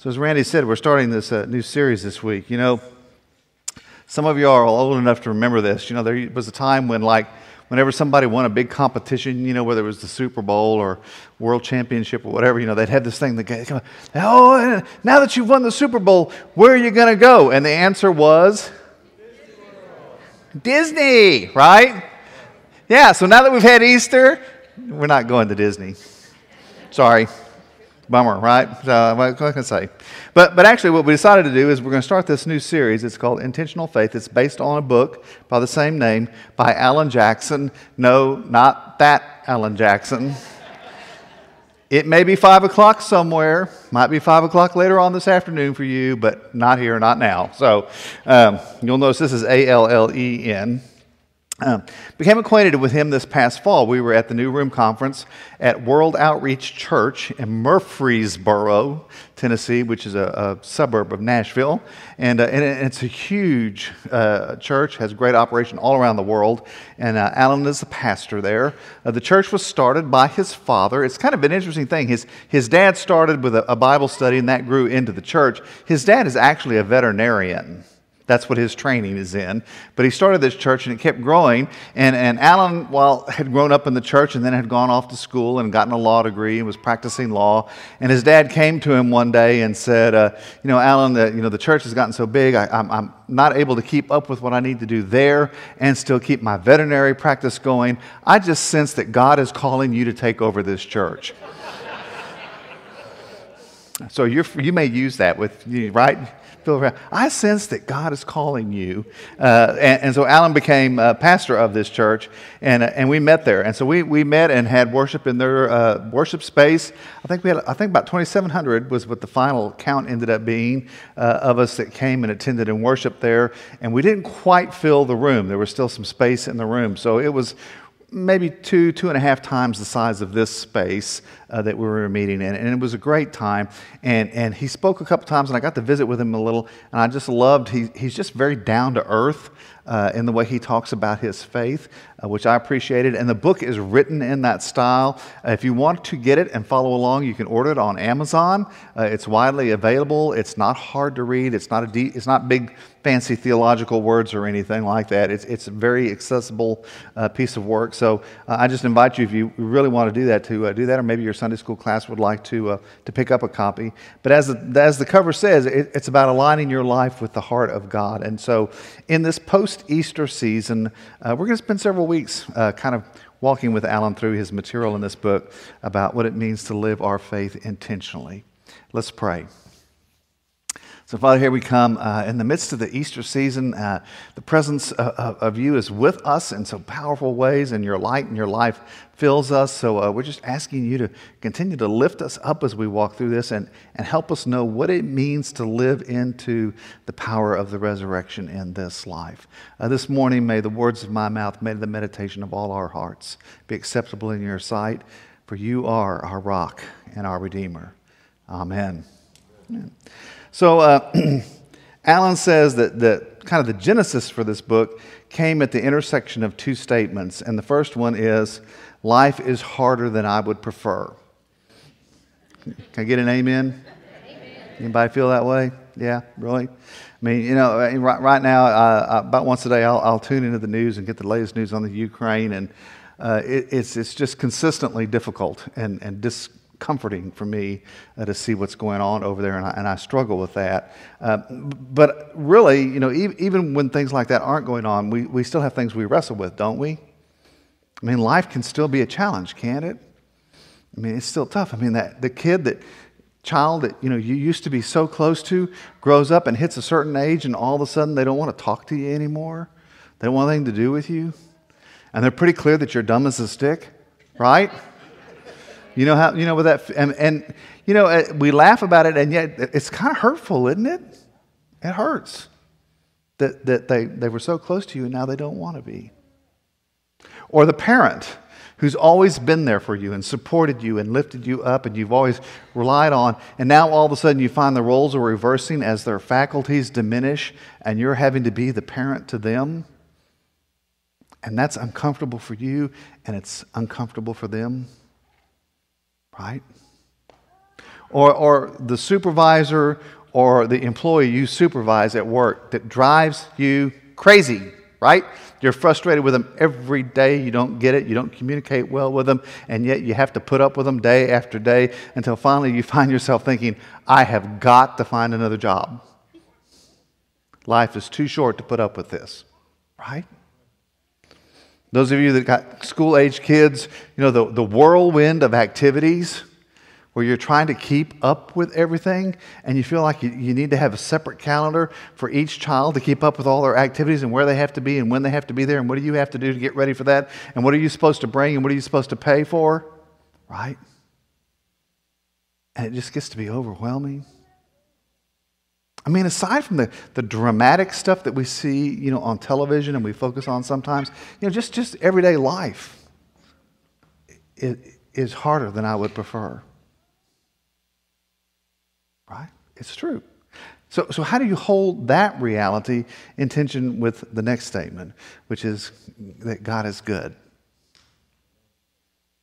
So, as Randy said, we're starting this uh, new series this week. You know, some of you are old enough to remember this. You know, there was a time when, like, whenever somebody won a big competition, you know, whether it was the Super Bowl or World Championship or whatever, you know, they'd have this thing that go, oh, now that you've won the Super Bowl, where are you going to go? And the answer was Disney, right? Yeah, so now that we've had Easter, we're not going to Disney. Sorry. Bummer, right? So, what can I say? But, but actually, what we decided to do is we're going to start this new series. It's called Intentional Faith. It's based on a book by the same name by Allen Jackson. No, not that Alan Jackson. It may be 5 o'clock somewhere, might be 5 o'clock later on this afternoon for you, but not here, not now. So um, you'll notice this is A L L E N. Um, became acquainted with him this past fall. We were at the New Room Conference at World Outreach Church in Murfreesboro, Tennessee, which is a, a suburb of Nashville. And, uh, and it's a huge uh, church, has great operation all around the world. And uh, Allen is the pastor there. Uh, the church was started by his father. It's kind of an interesting thing. His, his dad started with a, a Bible study, and that grew into the church. His dad is actually a veterinarian. That's what his training is in. But he started this church and it kept growing. And, and Allen, well, had grown up in the church and then had gone off to school and gotten a law degree and was practicing law. And his dad came to him one day and said, uh, You know, Allen, the, you know, the church has gotten so big, I, I'm, I'm not able to keep up with what I need to do there and still keep my veterinary practice going. I just sense that God is calling you to take over this church. so you you may use that with, you, right? I sense that God is calling you. Uh, and, and, so Allen became pastor of this church, and, uh, and we met there. And so we, we met and had worship in their uh, worship space. I think we had, I think about 2,700 was what the final count ended up being uh, of us that came and attended and worshiped there. And we didn't quite fill the room. There was still some space in the room. So it was maybe two, two and a half times the size of this space uh, that we were meeting in. And it was a great time. And, and he spoke a couple times, and I got to visit with him a little. And I just loved, he, he's just very down to earth uh, in the way he talks about his faith, uh, which I appreciated. And the book is written in that style. Uh, if you want to get it and follow along, you can order it on Amazon. Uh, it's widely available. It's not hard to read. It's not a it's not big fancy theological words or anything like that. It's, it's a very accessible uh, piece of work. So uh, I just invite you, if you really want to do that, to do that, or maybe your Sunday school class would like to to pick up a copy. But as the, as the cover says, it, it's about aligning your life with the heart of God. And so in this post post Easter season, uh, we're going to spend several weeks uh, kind of walking with Allen through his material in this book about what it means to live our faith intentionally. Let's pray. So, Father, here we come uh, in the midst of the Easter season. Uh, the presence of, of, you is with us in so powerful ways, and your light and your life fills us. So, uh, we're just asking you to continue to lift us up as we walk through this and, and help us know what it means to live into the power of the resurrection in this life. Uh, this morning, may the words of my mouth, may the meditation of all our hearts be acceptable in your sight, for you are our rock and our Redeemer. Amen. Amen. So, uh, Allen says that, that kind of the genesis for this book came at the intersection of two statements. And the first one is, Life is harder than I would prefer. Can I get an amen? amen. Anybody feel that way? Yeah, really? I mean, you know, right, right now, uh, about once a day, I'll, I'll, tune into the news and get the latest news on the Ukraine, and uh, it, it's, it's just consistently difficult and, and dis, comforting for me uh, to see what's going on over there, and I, and I struggle with that. Uh, but really, you know, e- even when things like that aren't going on, we, we still have things we wrestle with, don't we? I mean, life can still be a challenge, can't it? I mean, it's still tough. I mean, that the kid that child that you know you used to be so close to grows up and hits a certain age, and all of a sudden they don't want to talk to you anymore. They don't want anything to do with you, and they're pretty clear that you're dumb as a stick, right? You know how, you know, with that, and, and you know, uh, we laugh about it, and yet it's kind of hurtful, isn't it? It hurts that, that they, they were so close to you and now they don't want to be. Or the parent who's always been there for you and supported you and lifted you up and you've always relied on, and now all of a sudden you find the roles are reversing as their faculties diminish and you're having to be the parent to them. And that's uncomfortable for you and it's uncomfortable for them right? or, or the supervisor or the employee you supervise at work that drives you crazy, right? You're frustrated with them every day. You don't get it. You don't communicate well with them. And yet you have to put up with them day after day until finally you find yourself thinking, I have got to find another job. Life is too short to put up with this, right? Those of you that got school age kids, you know, the, the whirlwind of activities where you're trying to keep up with everything and you feel like you, you need to have a separate calendar for each child to keep up with all their activities and where they have to be and when they have to be there and what do you have to do to get ready for that and what are you supposed to bring and what are you supposed to pay for, right? And it just gets to be overwhelming. I mean, aside from the, the dramatic stuff that we see, you know, on television and we focus on sometimes, you know, just, just everyday life is harder than I would prefer. Right? It's true. So, so how do you hold that reality in tension with the next statement, which is that God is good?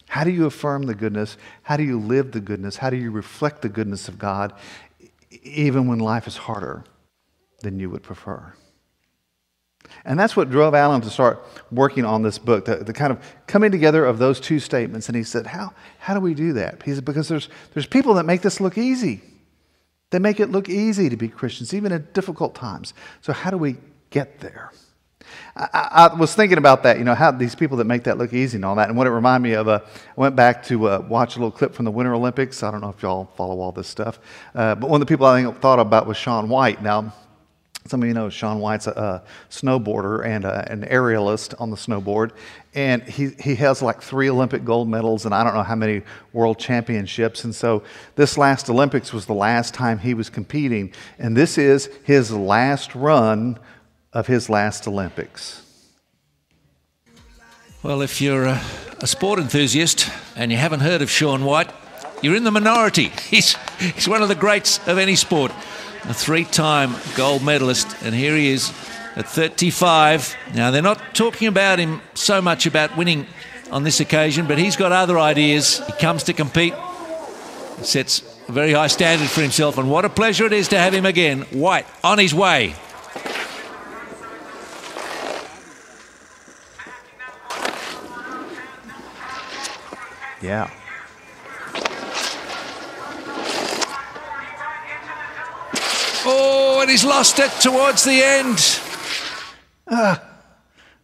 How do you affirm the goodness? How do you live the goodness? How do you reflect the goodness of God even when life is harder than you would prefer. And that's what drove Allen to start working on this book, the, the, kind of coming together of those two statements. And he said, How, how do we do that? He said, Because there's, there's people that make this look easy. They make it look easy to be Christians, even at difficult times. So, how do we get there? I, I, was thinking about that, you know, how these people that make that look easy and all that. And what it reminded me of, uh, I went back to uh, watch a little clip from the Winter Olympics. I don't know if y'all follow all this stuff. Uh, but one of the people I think thought about was Shaun White. Now, some of you know Shaun White's a, a snowboarder and a, an aerialist on the snowboard. And he, he has like three Olympic gold medals and I don't know how many world championships. And so this last Olympics was the last time he was competing. And this is his last run of his last Olympics? Well, if you're a, a, sport enthusiast and you haven't heard of Shaun White, you're in the minority. He's, he's one of the greats of any sport, a three time gold medalist, and here he is at 35. Now, they're not talking about him so much about winning on this occasion, but he's got other ideas. He comes to compete, sets a very high standard for himself, and what a pleasure it is to have him again. White on his way. Yeah. Oh, and he's lost it towards the end. Ah,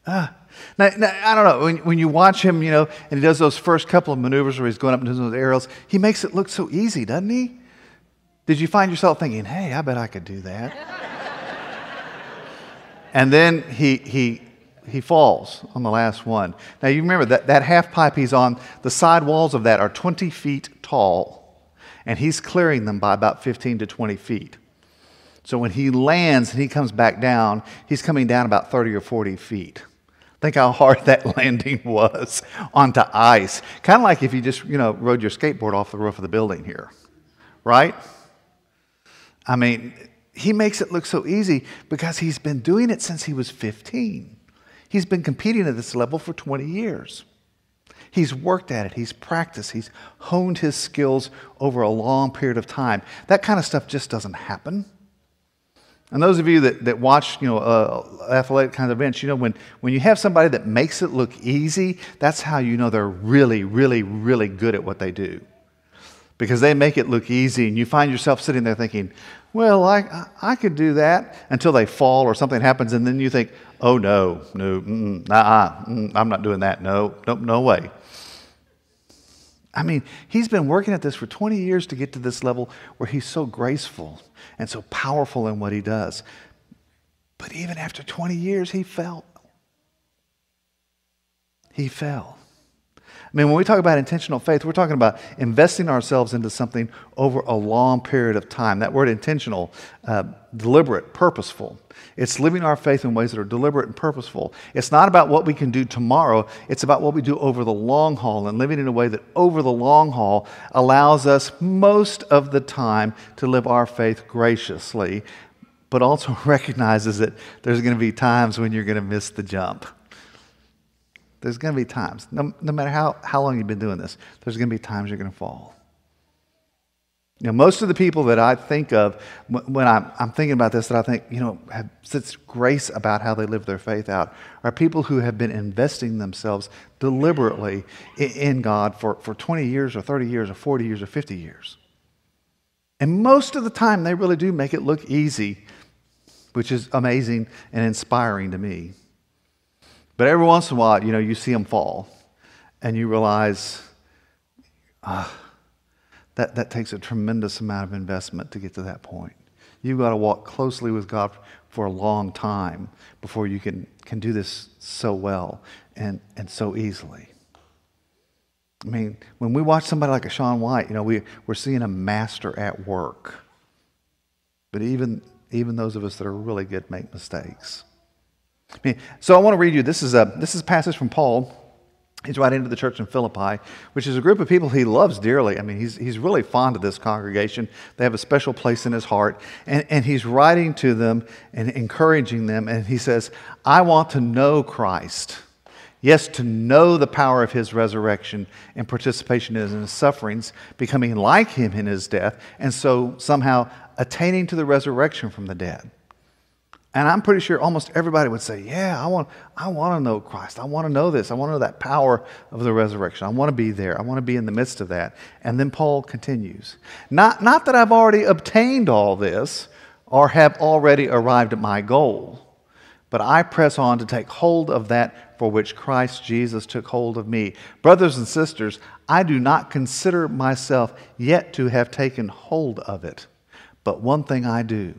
ah. Now, now, I don't know. When, when you watch him, you know, and he does those first couple of maneuvers where he's going up and doing those aerials, he makes it look so easy, doesn't he? Did you find yourself thinking, hey, I bet I could do that? and then he, he he falls on the last one. Now, you remember that, that half pipe he's on, the side walls of that are 20 feet tall, and he's clearing them by about 15 to 20 feet. So when he lands and he comes back down, he's coming down about 30 or 40 feet. Think how hard that landing was onto ice. Kind of like if you just, you know, rode your skateboard off the roof of the building here, right? I mean, he makes it look so easy because he's been doing it since he was 15. He's been competing at this level for 20 years. He's worked at it, he's practiced, he's honed his skills over a long period of time. That kind of stuff just doesn't happen. And those of you that, that watch, you know, uh, athletic kind of events, you know, when, when you have somebody that makes it look easy, that's how you know they're really, really, really good at what they do. Because they make it look easy, and you find yourself sitting there thinking, well, I, I could do that until they fall or something happens, and then you think, oh, no, no, mm, I'm not doing that. No, no, no way. I mean, he's been working at this for 20 years to get to this level where he's so graceful and so powerful in what he does. But even after 20 years, he fell. He fell. I mean, when we talk about intentional faith, we're talking about investing ourselves into something over a long period of time. That word intentional, uh, deliberate, purposeful. It's living our faith in ways that are deliberate and purposeful. It's not about what we can do tomorrow, it's about what we do over the long haul and living in a way that over the long haul allows us most of the time to live our faith graciously, but also recognizes that there's going to be times when you're going to miss the jump. There's going to be times, no, no matter how, how long you've been doing this, there's going to be times you're going to fall. You know, most of the people that I think of when I'm, I'm, thinking about this, that I think, you know, have such grace about how they live their faith out, are people who have been investing themselves deliberately in God for, for 20 years or 30 years or 40 years or 50 years. And most of the time, they really do make it look easy, which is amazing and inspiring to me. But every once in a while, you know, you see them fall and you realize, ah, that, that takes a tremendous amount of investment to get to that point. You've got to walk closely with God for a long time before you can, can do this so well and, and so easily. I mean, when we watch somebody like a Shaun White, you know, we, we're seeing a master at work. But even, even those of us that are really good make mistakes. So I want to read you this is a, this is a passage from Paul He's writing to the church in Philippi, which is a group of people he loves dearly. I mean, he's, he's really fond of this congregation. They have a special place in his heart. And, and he's writing to them and encouraging them. And he says, I want to know Christ. Yes, to know the power of his resurrection and participation in his sufferings, becoming like him in his death, and so somehow attaining to the resurrection from the dead. And I'm pretty sure almost everybody would say, Yeah, I want, I want to know Christ. I want to know this. I want to know that power of the resurrection. I want to be there. I want to be in the midst of that. And then Paul continues Not, not that I've already obtained all this or have already arrived at my goal, but I press on to take hold of that for which Christ Jesus took hold of me. Brothers and sisters, I do not consider myself yet to have taken hold of it. But one thing I do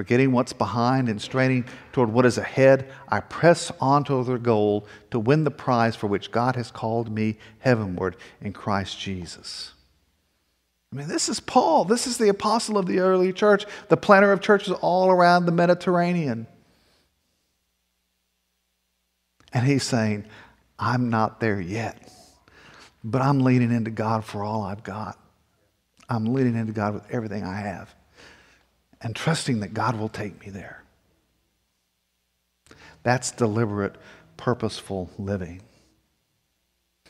Forgetting what's behind and straining toward what is ahead, I press on to the goal to win the prize for which God has called me heavenward in Christ Jesus. I mean, this is Paul. This is the apostle of the early church, the planter of churches all around the Mediterranean. And he's saying, I'm not there yet, but I'm leaning into God for all I've got. I'm leaning into God with everything I have and trusting that God will take me there. That's deliberate, purposeful living.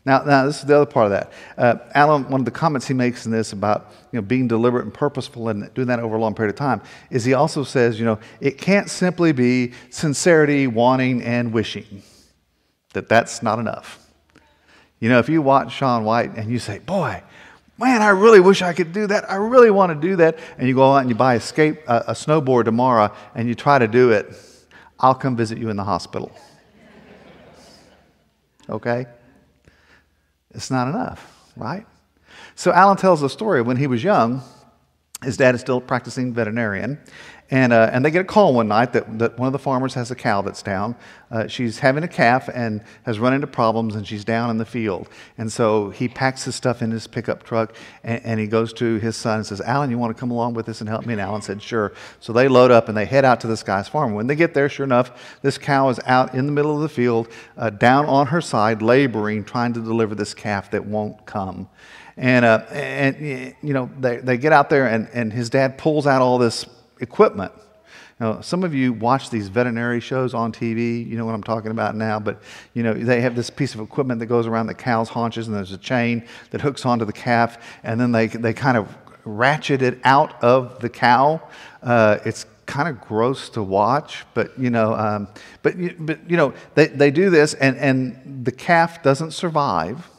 Now, now this is the other part of that. Uh, Allen, one of the comments he makes in this about you know, being deliberate and purposeful and doing that over a long period of time is he also says, you know, it can't simply be sincerity, wanting, and wishing. That that's not enough. You know, if you watch Shaun White and you say, boy, man, I really wish I could do that. I really want to do that. And you go out and you buy a, skate, a, snowboard tomorrow and you try to do it. I'll come visit you in the hospital. Okay? It's not enough, right? So Allen tells a story when he was young. His dad is still a practicing veterinarian, and, uh, and they get a call one night that, that one of the farmers has a cow that's down. Uh, she's having a calf and has run into problems, and she's down in the field. And so he packs his stuff in his pickup truck, and, and he goes to his son and says, Allen, you want to come along with us and help me? And Allen said, Sure. So they load up and they head out to this guy's farm. When they get there, sure enough, this cow is out in the middle of the field, uh, down on her side, laboring, trying to deliver this calf that won't come. And, uh, and you know, they, they get out there, and, and his dad pulls out all this equipment. Now, some of you watch these veterinary shows on TV. You know what I'm talking about now. But you know they have this piece of equipment that goes around the cow's haunches, and there's a chain that hooks onto the calf, and then they they kind of ratchet it out of the cow. Uh, it's kind of gross to watch, but you know, um, but but you know they they do this, and and the calf doesn't survive,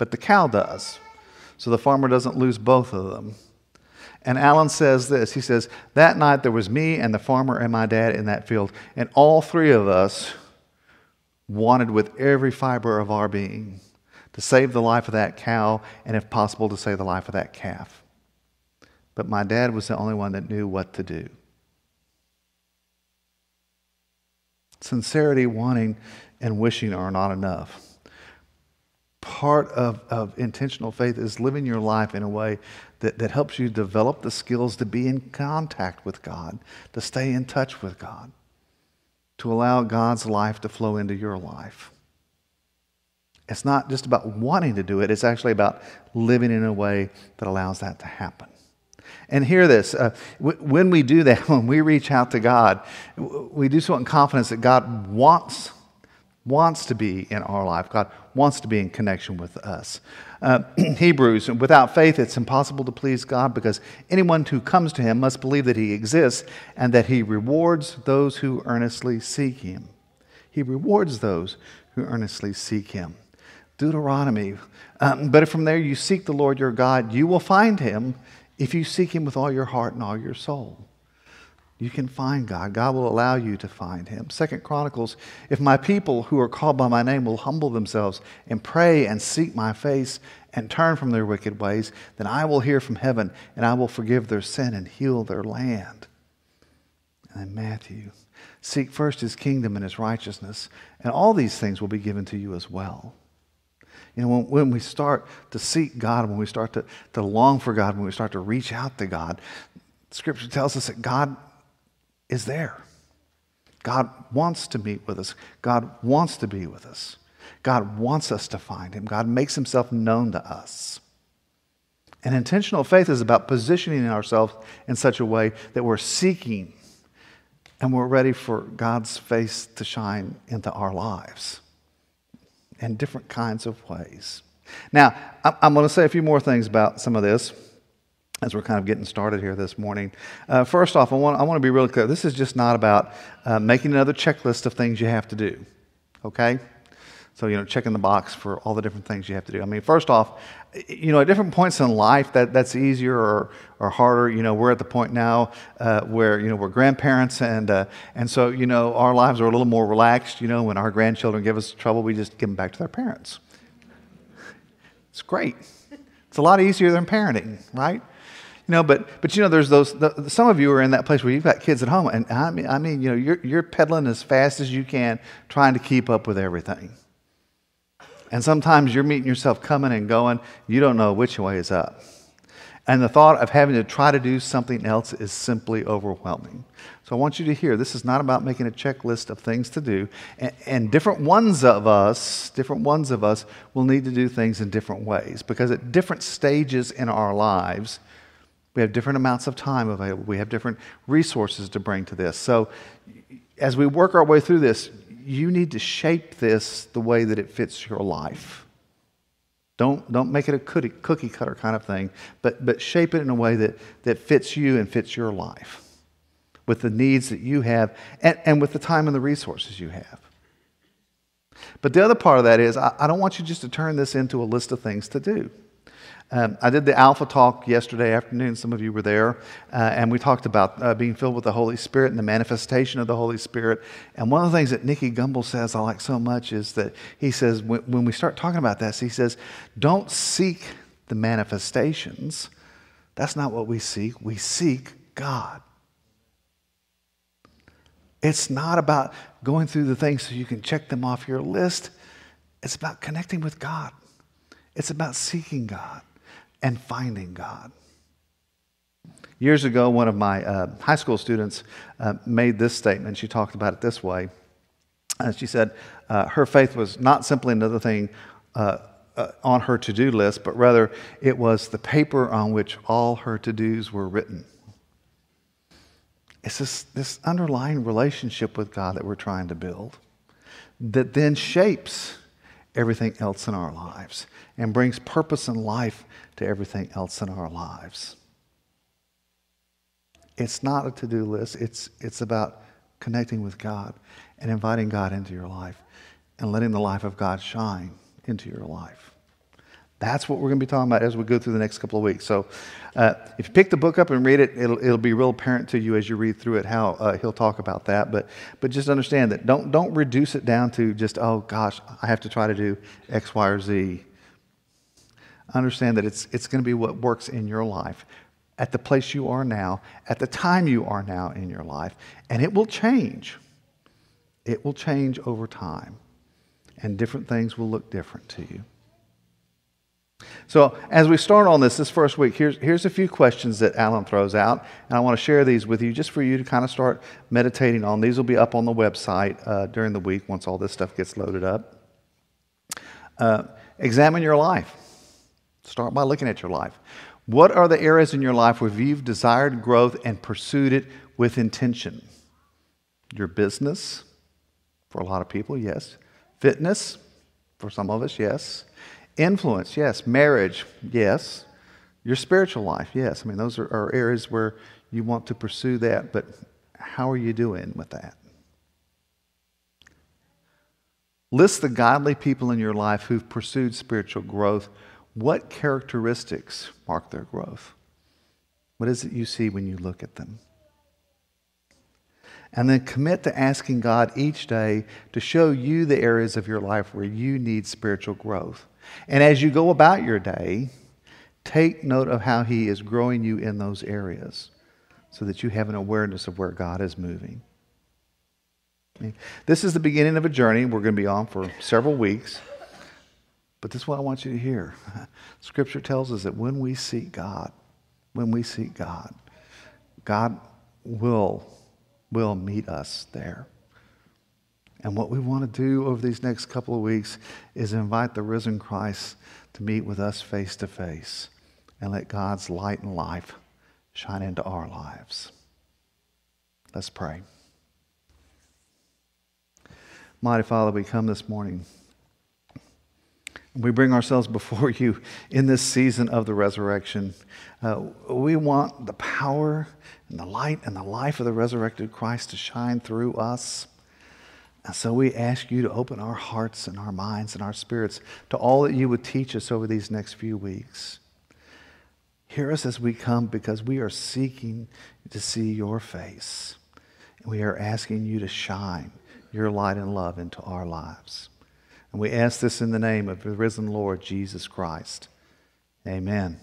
but the cow does. So the farmer doesn't lose both of them. And Allen says this He says, That night there was me and the farmer and my dad in that field, and all three of us wanted with every fiber of our being to save the life of that cow and, if possible, to save the life of that calf. But my dad was the only one that knew what to do. Sincerity, wanting, and wishing are not enough part of, of intentional faith is living your life in a way that, that helps you develop the skills to be in contact with God, to stay in touch with God, to allow God's life to flow into your life. It's not just about wanting to do it, it's actually about living in a way that allows that to happen. And hear this uh, w- when we do that, when we reach out to God, w- we do so in confidence that God wants wants to be in our life. God wants to be in connection with us. Uh, Hebrews, without faith, it's impossible to please God because anyone who comes to him must believe that he exists and that he rewards those who earnestly seek him. He rewards those who earnestly seek him. Deuteronomy. Um, but if from there you seek the Lord your God, you will find him if you seek him with all your heart and all your soul you can find God. God will allow you to find him. Second Chronicles, if my people who are called by my name will humble themselves and pray and seek my face and turn from their wicked ways, then I will hear from heaven and I will forgive their sin and heal their land. And then Matthew, seek first his kingdom and his righteousness, and all these things will be given to you as well. You know, when, when we start to seek God, when we start to, to long for God, when we start to reach out to God, Scripture tells us that God is there. God wants to meet with us. God wants to be with us. God wants us to find Him. God makes Himself known to us. And intentional faith is about positioning ourselves in such a way that we're seeking and we're ready for God's face to shine into our lives in different kinds of ways. Now, I'm going to say a few more things about some of this as we're kind of getting started here this morning. Uh, first off, I want, I want to be really clear. This is just not about uh, making another checklist of things you have to do, okay? So, you know, checking the box for all the different things you have to do. I mean, first off, you know, at different points in life, that, that's easier or, or harder. You know, we're at the point now uh, where, you know, we're grandparents, and, uh, and so, you know, our lives are a little more relaxed. You know, when our grandchildren give us trouble, we just give them back to their parents. It's great. It's a lot easier than parenting, right? You know, but but you know, there's those. The, some of you are in that place where you've got kids at home, and I mean, I mean, you know, you're you're pedaling as fast as you can, trying to keep up with everything. And sometimes you're meeting yourself coming and going. You don't know which way is up. And the thought of having to try to do something else is simply overwhelming. So I want you to hear this is not about making a checklist of things to do. And, and, different ones of us, different ones of us will need to do things in different ways because at different stages in our lives, we have different amounts of time available. We have different resources to bring to this. So, as we work our way through this, you need to shape this the way that it fits your life. Don't, don't make it a cookie, cookie cutter kind of thing, but, but shape it in a way that, that fits you and fits your life with the needs that you have and, and with the time and the resources you have. But the other part of that is, I, I don't want you just to turn this into a list of things to do. Um, I did the Alpha talk yesterday afternoon. Some of you were there. Uh, and we talked about uh, being filled with the Holy Spirit and the manifestation of the Holy Spirit. And one of the things that Nicky Gumbel says I like so much is that he says, when, when we start talking about this, he says, don't seek the manifestations. That's not what we seek. We seek God. It's not about going through the things so you can check them off your list. It's about connecting with God. It's about seeking God and finding God. Years ago, one of my uh, high school students uh, made this statement. She talked about it this way. Uh, she said uh, her faith was not simply another thing uh, uh, on her to do list, but rather it was the paper on which all her to dos were written. It's this, this underlying relationship with God that we're trying to build that then shapes everything else in our lives and brings purpose and life to everything else in our lives. It's not a to do list, it's, it's about connecting with God and inviting God into your life and letting the life of God shine into your life. That's what we're going to be talking about as we go through the next couple of weeks. So, uh, if you pick the book up and read it, it'll, it'll be real apparent to you as you read through it how uh, he'll talk about that. But, but just understand that don't, don't reduce it down to just, oh gosh, I have to try to do X, Y, or Z understand that it's, it's going to be what works in your life at the place you are now, at the time you are now in your life, and it will change. It will change over time, and different things will look different to you. So, as we start on this this first week, here's, here's a few questions that Allen throws out, and I want to share these with you just for you to kind of start meditating on. These will be up on the website uh, during the week once all this stuff gets loaded up. Uh, examine your life. Start by looking at your life. What are the areas in your life where you've desired growth and pursued it with intention? Your business, for a lot of people, yes. Fitness, for some of us, yes. Influence, yes. Marriage, yes. Your spiritual life, yes. I mean, those are, are areas where you want to pursue that, but how are you doing with that? List the godly people in your life who've pursued spiritual growth. What characteristics mark their growth? What is it you see when you look at them? And then commit to asking God each day to show you the areas of your life where you need spiritual growth. And as you go about your day, take note of how He is growing you in those areas so that you have an awareness of where God is moving. This is the beginning of a journey we're going to be on for several weeks. But this is what I want you to hear. Scripture tells us that when we seek God, when we seek God, God will, will meet us there. And what we want to do over these next couple of weeks is invite the risen Christ to meet with us face to face and let God's light and life shine into our lives. Let's pray. Mighty Father, we come this morning. We bring ourselves before you in this season of the resurrection. Uh, we want the power and the light and the life of the resurrected Christ to shine through us. And so we ask you to open our hearts and our minds and our spirits to all that you would teach us over these next few weeks. Hear us as we come because we are seeking to see your face. And we are asking you to shine your light and love into our lives. And we ask this in the name of the risen Lord Jesus Christ. Amen.